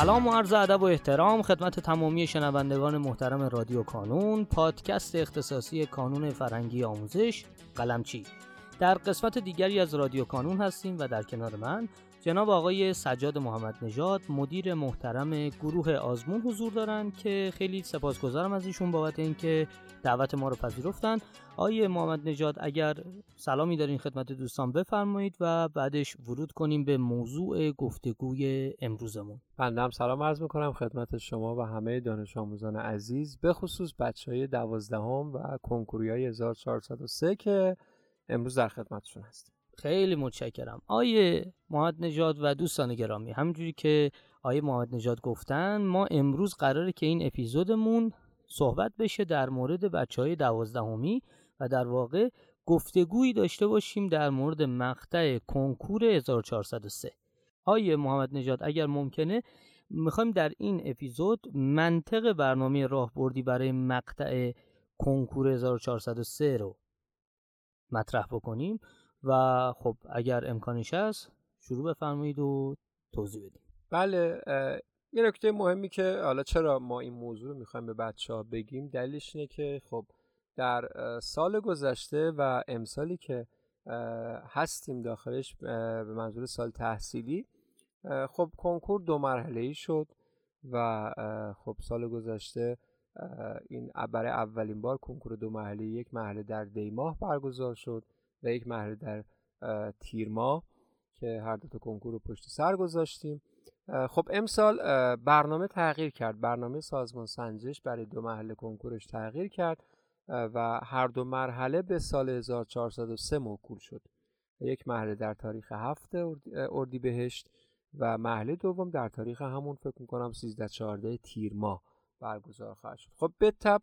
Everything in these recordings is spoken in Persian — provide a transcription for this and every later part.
سلام و عرض ادب و احترام خدمت تمامی شنوندگان محترم رادیو کانون پادکست اختصاصی کانون فرهنگی آموزش قلمچی. در قسمت دیگری از رادیو کانون هستیم و در کنار من جناب آقای سجاد محمد نژاد مدیر محترم گروه آزمون حضور دارند که خیلی سپاسگزارم از ایشون بابت اینکه دعوت ما رو پذیرفتن. آقای محمد نژاد اگر سلامی دارین خدمت دوستان بفرمایید و بعدش ورود کنیم به موضوع گفتگوی امروزمون. بنده هم سلام عرض می‌کنم خدمت شما و همه دانش آموزان عزیز. به خصوص بچه های دوازدهم و کنکوری های 1403 که امروز در خدمتشون هستیم. خیلی متشکرم. آیه محمد نژاد و دوستان گرامی همونجوری که آیه محمد نژاد گفتن ما امروز قراره که این اپیزودمون صحبت بشه در مورد بچه های دوازدهمی و در واقع گفتگویی داشته باشیم در مورد مقطع کنکور 1403 آیه محمد نژاد اگر ممکنه می‌خوایم در این اپیزود منطق برنامه راهبردی برای مقطع کنکور 1403 رو مطرح بکنیم. و خب اگر امکانش هست شروع بفرمایید و توضیح بدیم. بله یه نکته مهمی که حالا چرا ما این موضوع رو می‌خوایم به بچه ها بگیم دلیلش اینه که خب در سال گذشته و امسالی که هستیم داخلش به منظور سال تحصیلی خب کنکور دو مرحله ای شد و خب سال گذشته این برای اولین بار کنکور دو مرحله یک مرحله در دیماه برگزار شد. و یک مرحله در تیر ماه که هر دو تا کنکور رو پشت سر گذاشتیم. خب امسال برنامه تغییر کرد. برنامه سازمان سنجش برای دو مرحله کنکورش تغییر کرد و هر دو مرحله به سال 1403 موکول شد. یک مرحله در تاریخ هفت اردیبهشت و مرحله دوم در تاریخ همون فکر می‌کنم 13 14 تیر ماه برگزار خواهد شد. خب به تب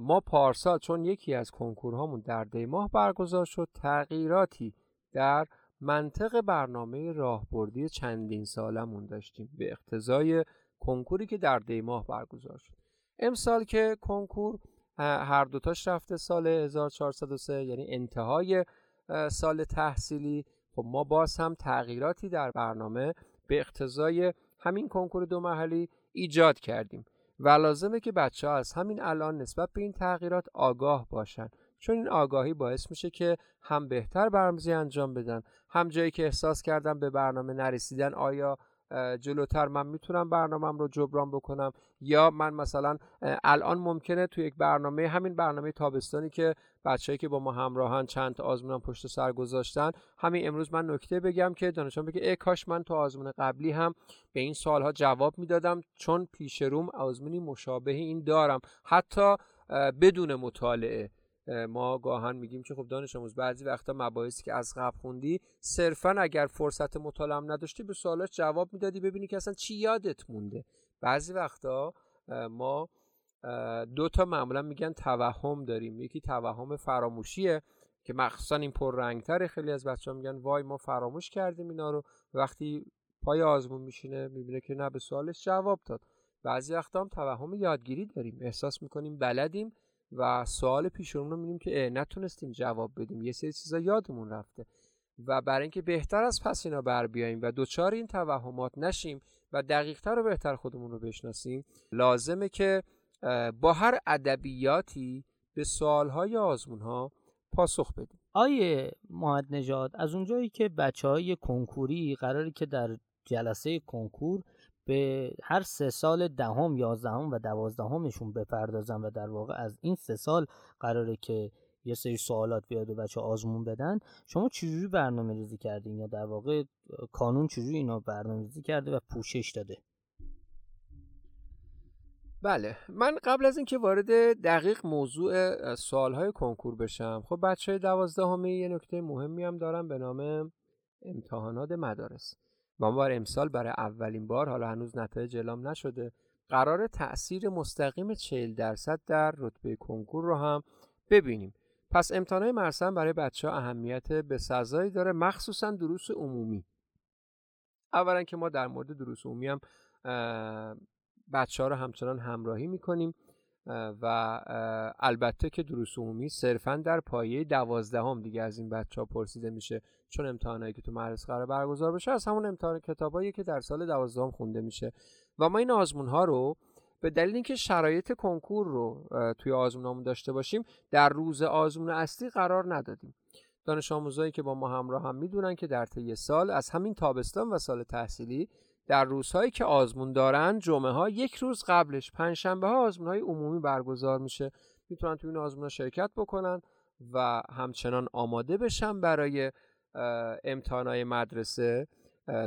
ما پارسال چون یکی از کنکورهامون در دی ماه برگزار شد تغییراتی در منطق برنامه راهبردی چندین سالمون داشتیم به اقتضای کنکوری که در دی ماه برگزار شد. امسال که کنکور هر دوتاش رفته سال 1403 یعنی انتهای سال تحصیلی. خب ما باز هم تغییراتی در برنامه به اقتضای همین کنکور دو محلی ایجاد کردیم. و لازمه که بچه ها از همین الان نسبت به این تغییرات آگاه باشن. چون این آگاهی باعث میشه که هم بهتر برنامه‌ریزی انجام بدن هم جایی که احساس کردم به برنامه نرسیدن آیا جلوتر من می‌تونم برنامهم رو جبران بکنم. یا من مثلا الان ممکنه تو یک برنامه همین برنامه تابستانی که بچههایی که با ما همراهن چند تا آزمونم پشت سر گذاشتن همین امروز من نکته بگم که دانشان بگه ای کاش من تو آزمون قبلی هم به این سوالها جواب می‌دادم چون پیش روم آزمونی مشابه این دارم. حتی بدون مطالعه. ما گاهن میگیم که خب دانش آموز بعضی وقتا مباحثی که از قبل خوندی صرفا اگر فرصت مطالعه نداشتی به سوالات جواب می‌دادی ببینی که اصلا چی یادت مونده. بعضی وقتا ما دو تا معمولا میگن توهم داریم. یکی توهم فراموشیه که مخصوصا این پررنگتره. خیلی از بچه ها میگن وای ما فراموش کردیم اینا رو. وقتی پای آزمون میشینه می‌بینه که نه به سوالش جواب داد. بعضی وقتا هم توهم یادگیری داریم. احساس می‌کنیم بلدیم. و سوال پیشمون رو می‌بینیم که نتونستیم جواب بدیم. یه سری چیزا یادمون رفته. و برای اینکه بهتر از پس اینا بر بیاییم و دوچار این توهمات نشیم و دقیقتر و بهتر خودمون رو بشناسیم لازمه که با هر ادبیاتی به سوالهای آزمون ها پاسخ بدیم. آیه محمد نژاد از اونجایی که بچه های کنکوری قراری که در جلسه کنکور به هر سه سال دهم یازدهم و دوازدهمشون بپردازن و در واقع از این سه سال قراره که یه سری سوالات بیاد و بچه آزمون بدن شما چجوری برنامه ریزی کردین؟ یا در واقع کانون چجوری اینا برنامه ریزی کرده و پوشش داده؟ بله من قبل از اینکه وارد دقیق موضوع سوالهای کنکور بشم خب بچه دوازدهمی یه نکته مهمی هم دارم به نام امتحانات مدارس. و بار امسال برای اولین بار حالا هنوز نتایج اعلام نشده قرار تاثیر مستقیم 40 درصد در رتبه کنکور رو هم ببینیم. پس امتحانات مرسم برای بچه ها اهمیت به سزایی داره مخصوصا دروس عمومی. اولا که ما در مورد دروس عمومی هم بچه ها رو همچنان همراهی می‌کنیم. و البته که دروس عمومی صرفا در پایه دوازدهم دیگه از این بچه ها پرسیده میشه چون امتحانایی که تو مدرسه قرار برگزار بشه از همون امتحان کتابایی که در سال دوازدهم خونده میشه. و ما این آزمون ها رو به دلیل اینکه شرایط کنکور رو توی آزمونامون داشته باشیم در روز آزمون اصلی قرار ندادیم. دانش آموزایی که با ما همراه هم می‌دونن که در طی سال از همین تابستان و سال تحصیلی در روزهایی که آزمون دارن جمعه ها یک روز قبلش پنجشنبه ها آزمون های عمومی برگزار میشه. می‌تونن تو این آزمون ها شرکت بکنن و همچنان آماده بشن برای امتحانای مدرسه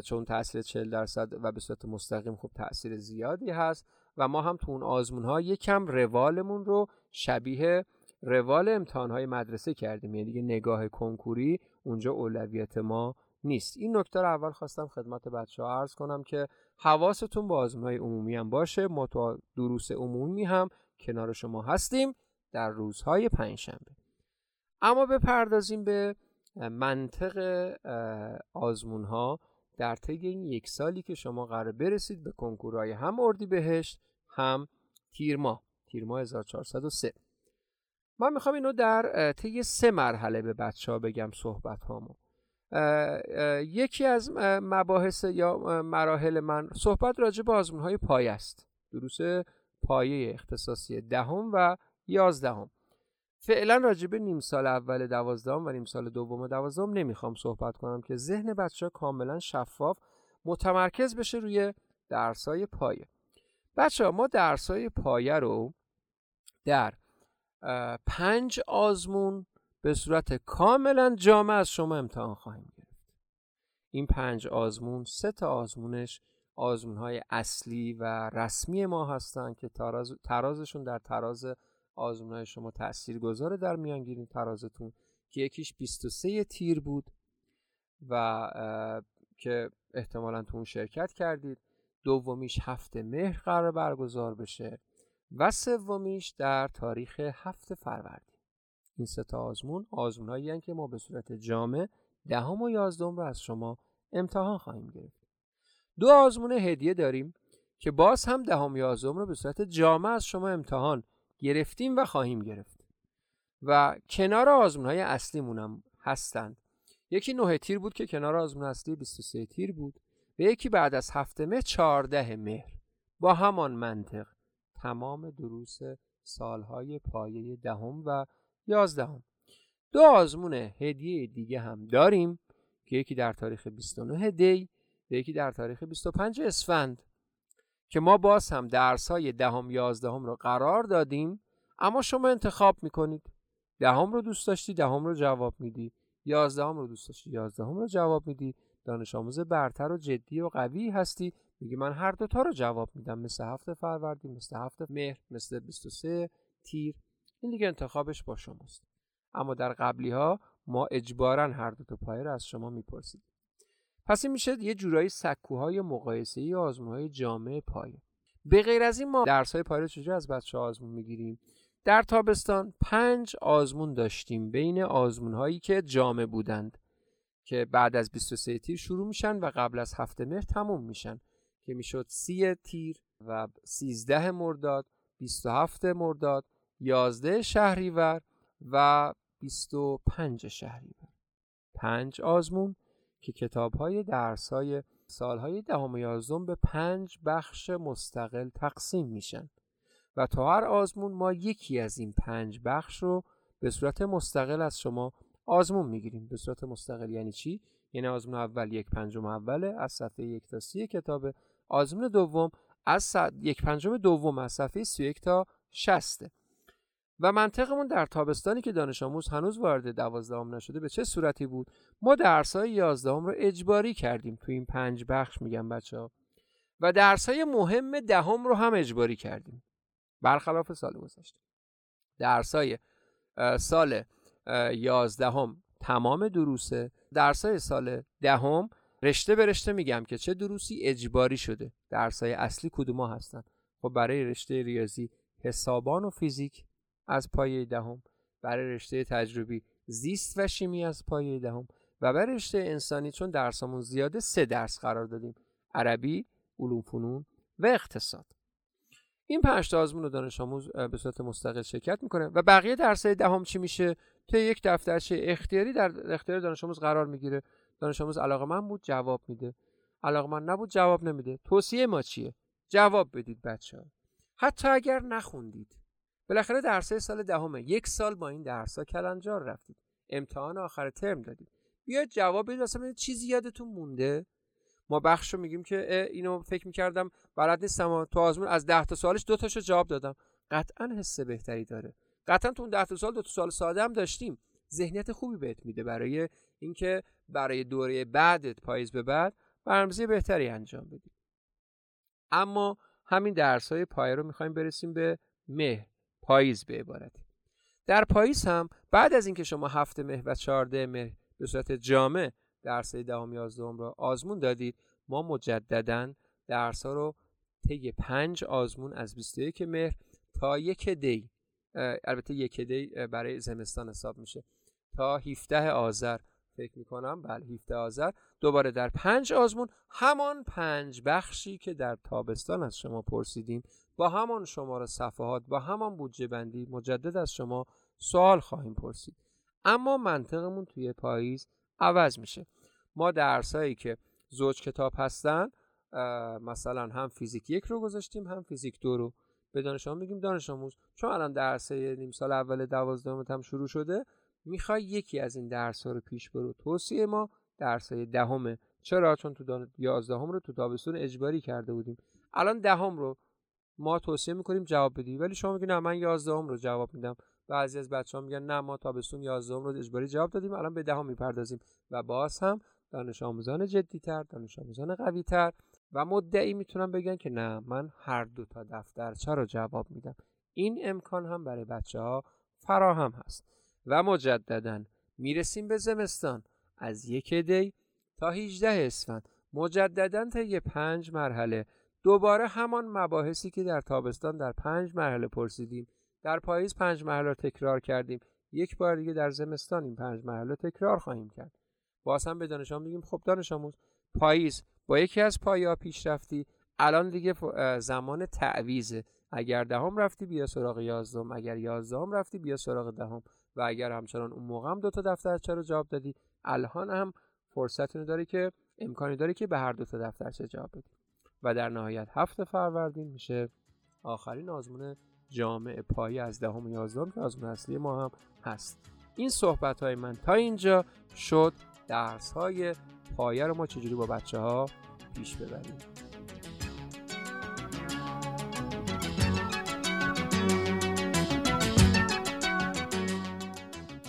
چون تاثیر 40 درصد و به صورت مستقیم خب تاثیر زیادی هست. و ما هم تو اون آزمون ها یکم روالمون رو شبیه روال امتحان های مدرسه کردیم. یعنی دیگه نگاه کنکوری اونجا اولویت ما نیست. این نکته رو اول خواستم خدمت بچه ها عرض کنم که حواستون با آزمون های عمومی هم باشه. ما تو دروس عمومی هم کنار شما هستیم در روزهای پنجشنبه. اما بپردازیم به منطق آزمون ها در طی این یک سالی که شما قرار برسید به کنکورهای هم اردی بهشت هم تیر ماه تیر ماه 1403 من می‌خوام اینو در طی سه مرحله به بچه ها بگم صحبت هامو یکی از مباحث یا مراحل من صحبت راجع به آزمون های پایه است. دروس پایه اختصاصی دهم و یازدهم. فعلا راجع به نیم سال اول دوازدهم و نیم سال دوم دوازدهم نمی‌خوام صحبت کنم که ذهن بچه ها کاملا شفاف متمرکز بشه روی درسای پایه. بچه ها ما درسای پایه رو در پنج آزمون به صورت کاملا جامع از شما امتحان خواهیم گرفت. این پنج آزمون سه تا آزمونش آزمون های اصلی و رسمی ما هستند که تراز، ترازشون در تراز آزمون های شما تأثیر گذاره در میانگیرین ترازتون که یکیش 23 تیر بود و که احتمالا تو اون شرکت کردید. دومیش هفته مهر قرار برگزار بشه و سومیش در تاریخ هفت فروردین. این سه تا آزمون آزمونایی که ما به صورت جامع دهم و یازدهم رو از شما امتحان خواهیم گرفت. دو آزمون هدیه داریم که باز هم دهم و یازدهم رو به صورت جامع از شما امتحان گرفتیم و خواهیم گرفت. و کنار آزمون های اصلیمون هم هستند. یکی نه تیر بود که کنار آزمون اصلی 23 تیر بود و یکی بعد از هفته مهر 14 مهر. با همان منطق تمام دروس سالهای پایه دهم و یازدهم. دو آزمون هدیه دیگه هم داریم که یکی در تاریخ 29 دی و یکی در تاریخ 25 اسفند که ما باز هم درس های دهم یازدهم رو قرار دادیم اما شما انتخاب می‌کنید. دهم رو دوست داشتی دهم رو جواب میدی. یازدهم رو دوست داشتی یازدهم رو جواب میدی. دانش آموز برتر و جدی و قوی هستی. میگی من هر دوتا رو جواب میدم. مثل هفته فروردین مثل هفته مهر مثل 23 تیر. این دیگه انتخابش با شماست. اما در قبلی ها ما اجبارا هر دو تا پایه رو از شما می‌پرسید پس این میشه یه جورایی سکوهای مقایسه ای های جامعه پایه. به غیر از این ما درس های پایه چجوری از بچه آزمون می‌گیریم؟ در تابستان پنج آزمون داشتیم بین آزمون هایی که جامع بودند که بعد از 23 تیر شروع میشن و قبل از هفته مهر تموم میشن که می‌شد سی تیر و 13 مرداد 27 مرداد 11 شهریور و 25 شهریور. پنج آزمون که کتاب های درس های سال های دهم و یازدهم به پنج بخش مستقل تقسیم میشن و تا هر آزمون ما یکی از این پنج بخش رو به صورت مستقل از شما آزمون می‌گیریم. به صورت مستقل یعنی چی؟ یعنی آزمون اول یک پنجم اوله از صفحه یک تا سی کتاب. آزمون دوم از یک پنجم دوم از صفحه 31 تا 60 و منطقمون در تابستانی که دانش آموز هنوز وارد دوازدهم نشده به چه صورتی بود؟ ما درس های یازدهم رو اجباری کردیم تو این پنج بخش میگم بچه ها و درس های مهم دهم رو هم اجباری کردیم. برخلاف سال گذشته. درس های سال یازدهم تمام دروسه. درس های سال دهم رشته به رشته میگم که چه دروسی اجباری شده. درس های اصلی کدوم هستن؟ خب برای رشته ریاضی حسابان و فیزیک از پایه دهم برای رشته تجربی زیست و شیمی از پایه دهم. و برای رشته انسانی چون درسمون زیاده سه درس قرار دادیم عربی علوم فنون و اقتصاد. این پنج تا آزمون رو دانش آموز به صورت مستقل شرکت می‌کنه و بقیه درسای دهم چی میشه؟ تو یک دفترچه اختیاری در اختیار دانش آموز قرار می‌گیره. دانش آموز علاقه من بود جواب میده. علاقه من نبود جواب نمیده. توصیه ما چیه؟ جواب بدید بچه ها حتی اگر نخوندید بالاخره درسای سال دهمه یک سال با این درسا کلنجار رفتید. امتحان آخر ترم دادید. بیاید جواب بدید اصلا چیزی یادتون مونده؟ ما بخش رو میگیم که اینو فکر می‌کردم بلد نیستم تو آزمون از ده تا سوالش دو تاشو جواب دادم. قطعا حس بهتری داره. قطعا تو اون ده تا سال دو تا سال ساده هم داشتیم. ذهنیت خوبی بهت میده برای اینکه برای دوره بعدت پاییز به بعد برنامه‌ریزی بهتری انجام بدی. اما همین درس های پایه رو می‌خوایم برسیم به مه پاییز به عبارتی در پاییز هم بعد از اینکه شما هفته مه و چهارده مه به صورت جامع درس دهم یازدهم رو آزمون دادید ما مجددا درس ها رو طی پنج آزمون از 21 مهر تا یک دی البته یک دی برای زمستان حساب میشه. تا 17 آذر فکر می‌کنم. بله 17 آذر. دوباره در پنج آزمون همان پنج بخشی که در تابستان از شما پرسیدیم با همان شماره صفحات با همان بودجه بندی مجدد از شما سوال خواهیم پرسید. اما منطقمون توی پاییز عوض میشه. ما درسایی که زوج کتاب هستن مثلا هم فیزیک یک رو گذاشتیم هم فیزیک دو رو. به دانش آموز میگیم دانش آموز. چون الان درس نیم سال اول دوازدهم هم شروع شده می‌خوای یکی از این درس ها رو پیش برو. توصیه ما درس های دهمه. چرا؟ چون تو یازدهم رو تو تابستون اجباری کرده بودیم. الان دهم رو ما توصیه می‌کنیم جواب بدی. ولی شما میگی نه من یازدهم رو جواب میدم. بعضی از بچه ها میگن نه ما تابستون یازدهم رو اجباری جواب دادیم. الان به دهم می‌پردازیم. و باز هم دانش آموزان جدیتر دانش آموزان قویتر و مدعی می‌تونن بگن که نه من هر دو تا دفترچه رو جواب میدم. این امکان هم برای بچه ها فراهم هست. و مجددا می‌رسیم به زمستان. از یک دی تا 18 اسفند. مجددا تا یه پنج مرحله. دوباره همان مباحثی که در تابستان در پنج مرحله پرسیدیم در پاییز پنج مرحله تکرار کردیم. یک بار دیگه در زمستان این پنج مرحله تکرار خواهیم کرد. باز هم به دانش میگیم خب دانش آموز پاییز با یکی از پایا پیش رفتی الان دیگه زمان تعویزه اگر دهم رفتی بیا سراغ یازدهم. اگر یازدهم رفتی بیا سراغ دهم. و اگر همچنان اون موقع هم دو تا دفترچه رو جواب دادی؟ الان هم فرصت داره که امکانی داره که به هر دو تا دفترچه جواب بدی. و در نهایت هفت فروردین میشه آخرین آزمون جامع پایی از دهم یازدهم که آزمون اصلی ما هم هست. این صحبت های من تا اینجا شد. درس های پایه رو ما چجوری با بچه ها پیش ببریم؟